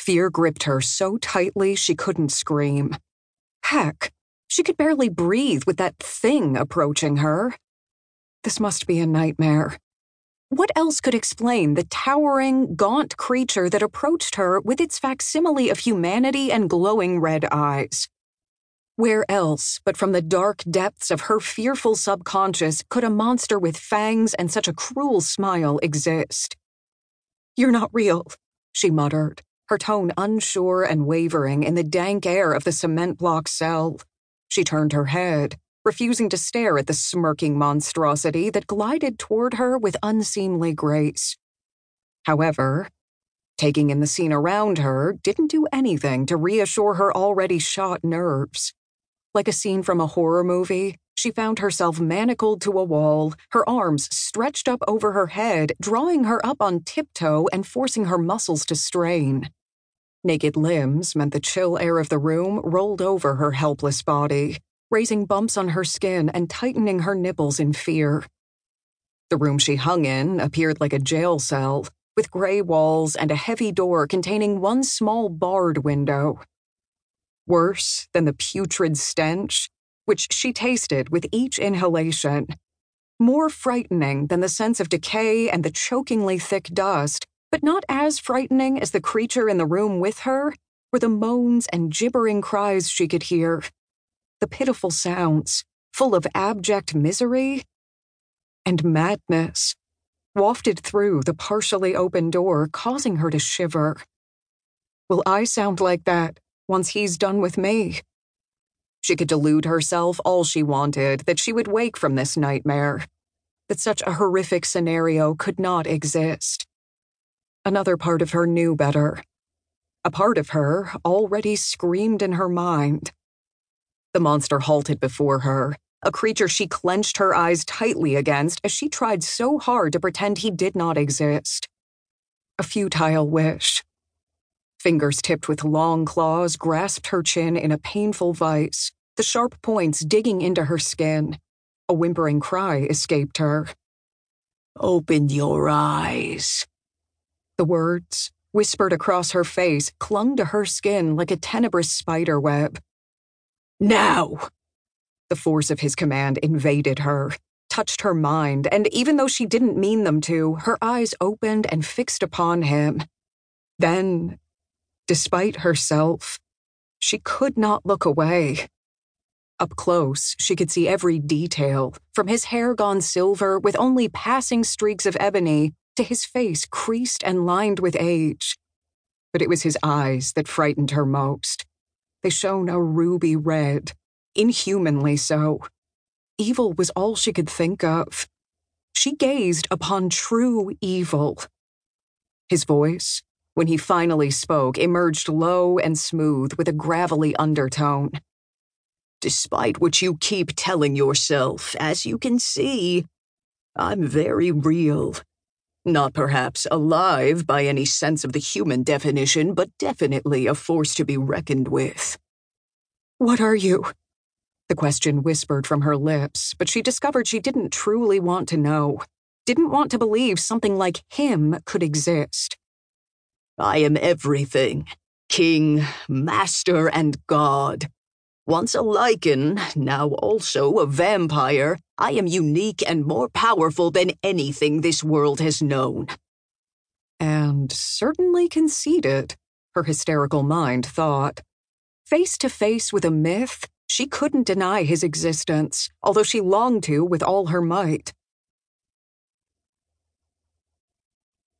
Fear gripped her so tightly she couldn't scream. Heck, she could barely breathe with that thing approaching her. This must be a nightmare. What else could explain the towering, gaunt creature that approached her with its facsimile of humanity and glowing red eyes? Where else but from the dark depths of her fearful subconscious could a monster with fangs and such a cruel smile exist? You're not real, she muttered, her tone unsure and wavering in the dank air of the cement block cell. She turned her head, refusing to stare at the smirking monstrosity that glided toward her with unseemly grace. However, taking in the scene around her didn't do anything to reassure her already shot nerves. Like a scene from a horror movie, she found herself manacled to a wall, her arms stretched up over her head, drawing her up on tiptoe and forcing her muscles to strain. Naked limbs meant the chill air of the room rolled over her helpless body, raising bumps on her skin and tightening her nipples in fear. The room she hung in appeared like a jail cell, with gray walls and a heavy door containing one small barred window. Worse than the putrid stench, which she tasted with each inhalation. More frightening than the sense of decay and the chokingly thick dust but not as frightening as the creature in the room with her were the moans and gibbering cries she could hear. The pitiful sounds, full of abject misery and madness, wafted through the partially open door, causing her to shiver. Will I sound like that once he's done with me? She could delude herself all she wanted that she would wake from this nightmare, that such a horrific scenario could not exist. Another part of her knew better. A part of her already screamed in her mind. The monster halted before her, a creature she clenched her eyes tightly against as she tried so hard to pretend he did not exist. A futile wish. Fingers tipped with long claws grasped her chin in a painful vice, the sharp points digging into her skin. A whimpering cry escaped her. Open your eyes, the words, whispered across her face, clung to her skin like a tenebrous spider web. Now! The force of his command invaded her, touched her mind, and even though she didn't mean them to, her eyes opened and fixed upon him. Then, despite herself, she could not look away. Up close, she could see every detail, from his hair gone silver with only passing streaks of ebony to his face creased and lined with age. But it was his eyes that frightened her most. They shone a ruby red, inhumanly so. Evil was all she could think of. She gazed upon true evil. His voice, when he finally spoke, emerged low and smooth with a gravelly undertone. Despite what you keep telling yourself, as you can see, I'm very real. Not perhaps alive by any sense of the human definition, but definitely a force to be reckoned with. What are you? The question whispered from her lips, but she discovered she didn't truly want to know, didn't want to believe something like him could exist. I am everything king, master, and god. Once a lycan, now also a vampire, I am unique and more powerful than anything this world has known. And certainly conceited, her hysterical mind thought. Face to face with a myth, she couldn't deny his existence, although she longed to with all her might.